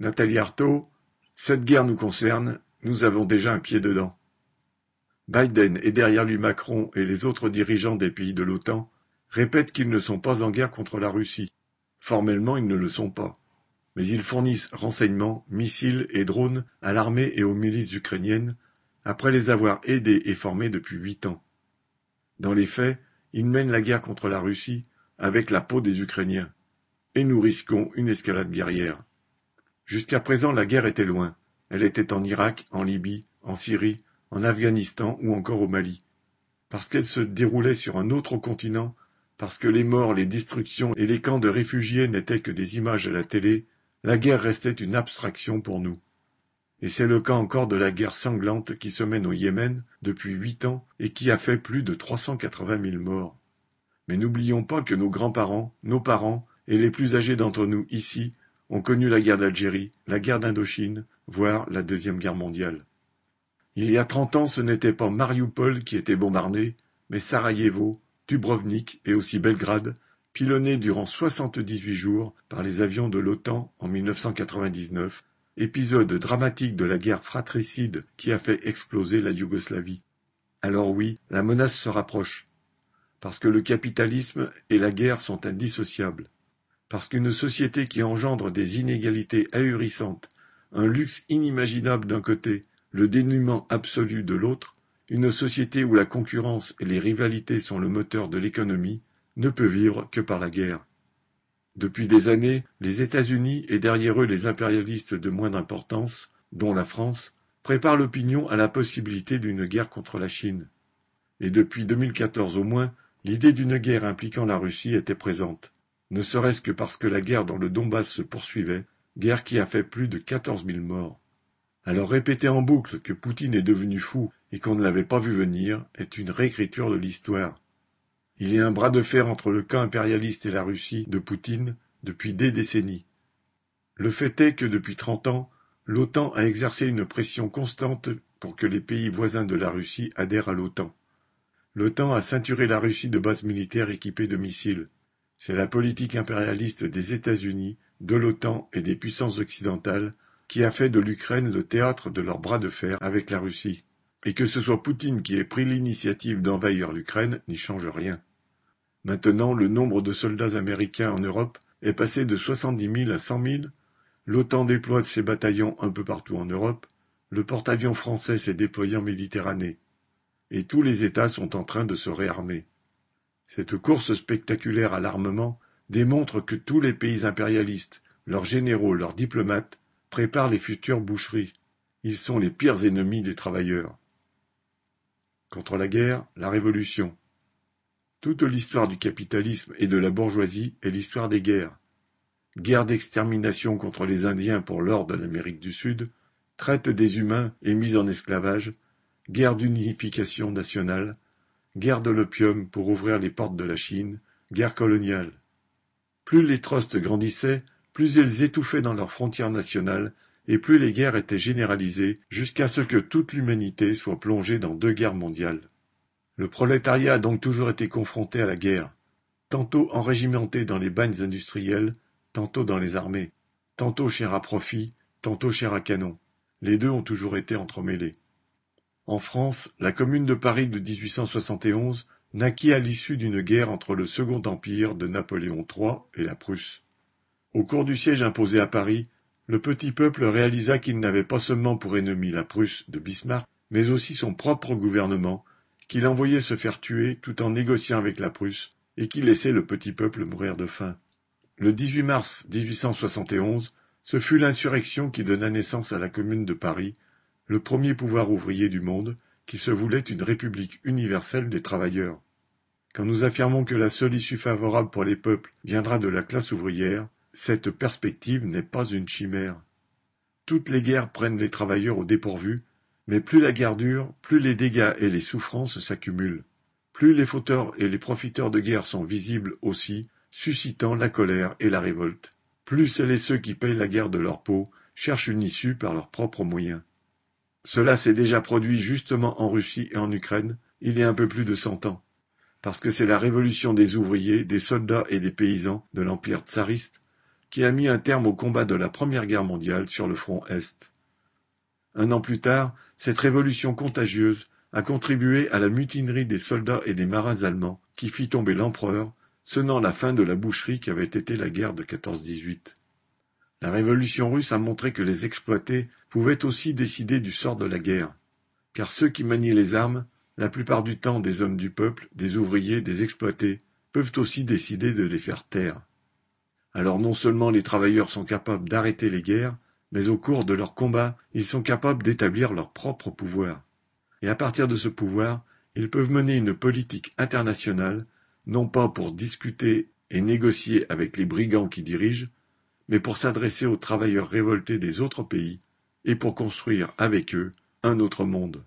Nathalie Arthaud, cette guerre nous concerne, nous avons déjà un pied dedans. Biden et derrière lui Macron et les autres dirigeants des pays de l'OTAN répètent qu'ils ne sont pas en guerre contre la Russie. Formellement, ils ne le sont pas. Mais ils fournissent renseignements, missiles et drones à l'armée et aux milices ukrainiennes après les avoir aidés et formés depuis huit ans. Dans les faits, ils mènent la guerre contre la Russie avec la peau des Ukrainiens. Et nous risquons une escalade guerrière. Jusqu'à présent, la guerre était loin. Elle était en Irak, en Libye, en Syrie, en Afghanistan ou encore au Mali. Parce qu'elle se déroulait sur un autre continent, parce que les morts, les destructions et les camps de réfugiés n'étaient que des images à la télé, la guerre restait une abstraction pour nous. Et c'est le cas encore de la guerre sanglante qui se mène au Yémen depuis huit ans et qui a fait plus de trois cent quatre-vingt mille morts. Mais n'oublions pas que nos grands-parents, nos parents et les plus âgés d'entre nous ici ont connu la guerre d'Algérie, la guerre d'Indochine, voire la Deuxième Guerre mondiale. Il y a trente ans, ce n'était pas Mariupol qui était bombardé, mais Sarajevo, Dubrovnik et aussi Belgrade, pilonnés durant soixante-dix-huit jours par les avions de l'OTAN en 1999, épisode dramatique de la guerre fratricide qui a fait exploser la Yougoslavie. Alors oui, la menace se rapproche. Parce que le capitalisme et la guerre sont indissociables. Parce qu'une société qui engendre des inégalités ahurissantes, un luxe inimaginable d'un côté, le dénuement absolu de l'autre, une société où la concurrence et les rivalités sont le moteur de l'économie, ne peut vivre que par la guerre. Depuis des années, les États-Unis et derrière eux les impérialistes de moindre importance, dont la France, préparent l'opinion à la possibilité d'une guerre contre la Chine. Et depuis 2014 au moins, l'idée d'une guerre impliquant la Russie était présente, ne serait-ce que parce que la guerre dans le Donbass se poursuivait, guerre qui a fait plus de quatorze mille morts. Alors répéter en boucle que Poutine est devenu fou et qu'on ne l'avait pas vu venir est une réécriture de l'histoire. Il y a un bras de fer entre le camp impérialiste et la Russie de Poutine depuis des décennies. Le fait est que depuis trente ans, l'OTAN a exercé une pression constante pour que les pays voisins de la Russie adhèrent à l'OTAN. L'OTAN a ceinturé la Russie de bases militaires équipées de missiles. C'est la politique impérialiste des États-Unis, de l'OTAN et des puissances occidentales qui a fait de l'Ukraine le théâtre de leur bras de fer avec la Russie. Et que ce soit Poutine qui ait pris l'initiative d'envahir l'Ukraine n'y change rien. Maintenant, le nombre de soldats américains en Europe est passé de soixante-dix mille à cent mille, l'OTAN déploie ses bataillons un peu partout en Europe, le porte-avions français s'est déployé en Méditerranée, et tous les États sont en train de se réarmer. Cette course spectaculaire à l'armement démontre que tous les pays impérialistes, leurs généraux, leurs diplomates, préparent les futures boucheries. Ils sont les pires ennemis des travailleurs. Contre la guerre, la révolution. Toute l'histoire du capitalisme et de la bourgeoisie est l'histoire des guerres. Guerre d'extermination contre les Indiens pour l'or de l'Amérique du Sud, traite des humains et mise en esclavage, guerre d'unification nationale, guerre de l'opium pour ouvrir les portes de la Chine, guerre coloniale. Plus les trusts grandissaient, plus ils étouffaient dans leurs frontières nationales, et plus les guerres étaient généralisées jusqu'à ce que toute l'humanité soit plongée dans deux guerres mondiales. Le prolétariat a donc toujours été confronté à la guerre, tantôt enrégimenté dans les bagnes industrielles, tantôt dans les armées, tantôt cher à profit, tantôt cher à canon. Les deux ont toujours été entremêlés. En France, la Commune de Paris de 1871 naquit à l'issue d'une guerre entre le Second Empire de Napoléon III et la Prusse. Au cours du siège imposé à Paris, le petit peuple réalisa qu'il n'avait pas seulement pour ennemi la Prusse de Bismarck, mais aussi son propre gouvernement, qu'il envoyait se faire tuer tout en négociant avec la Prusse, et qui laissait le petit peuple mourir de faim. Le 18 mars 1871, ce fut l'insurrection qui donna naissance à la Commune de Paris, le premier pouvoir ouvrier du monde, qui se voulait une république universelle des travailleurs. Quand nous affirmons que la seule issue favorable pour les peuples viendra de la classe ouvrière, cette perspective n'est pas une chimère. Toutes les guerres prennent les travailleurs au dépourvu mais plus la guerre dure, plus les dégâts et les souffrances s'accumulent. Plus les fauteurs et les profiteurs de guerre sont visibles aussi, suscitant la colère et la révolte. Plus celles et ceux qui payent la guerre de leur peau cherchent une issue par leurs propres moyens. Cela s'est déjà produit justement en Russie et en Ukraine, il y a un peu plus de cent ans. Parce que c'est la révolution des ouvriers, des soldats et des paysans de l'Empire tsariste, qui a mis un terme au combat de la Première Guerre mondiale sur le front Est. Un an plus tard, cette révolution contagieuse a contribué à la mutinerie des soldats et des marins allemands qui fit tomber l'empereur, sonnant la fin de la boucherie qui avait été la guerre de 14-18. La révolution russe a montré que les exploités pouvaient aussi décider du sort de la guerre, car ceux qui manient les armes, la plupart du temps des hommes du peuple, des ouvriers, des exploités, peuvent aussi décider de les faire taire. Alors non seulement les travailleurs sont capables d'arrêter les guerres, mais au cours de leur combat, ils sont capables d'établir leur propre pouvoir. Et à partir de ce pouvoir, ils peuvent mener une politique internationale, non pas pour discuter et négocier avec les brigands qui dirigent, mais pour s'adresser aux travailleurs révoltés des autres pays et pour construire avec eux un autre monde.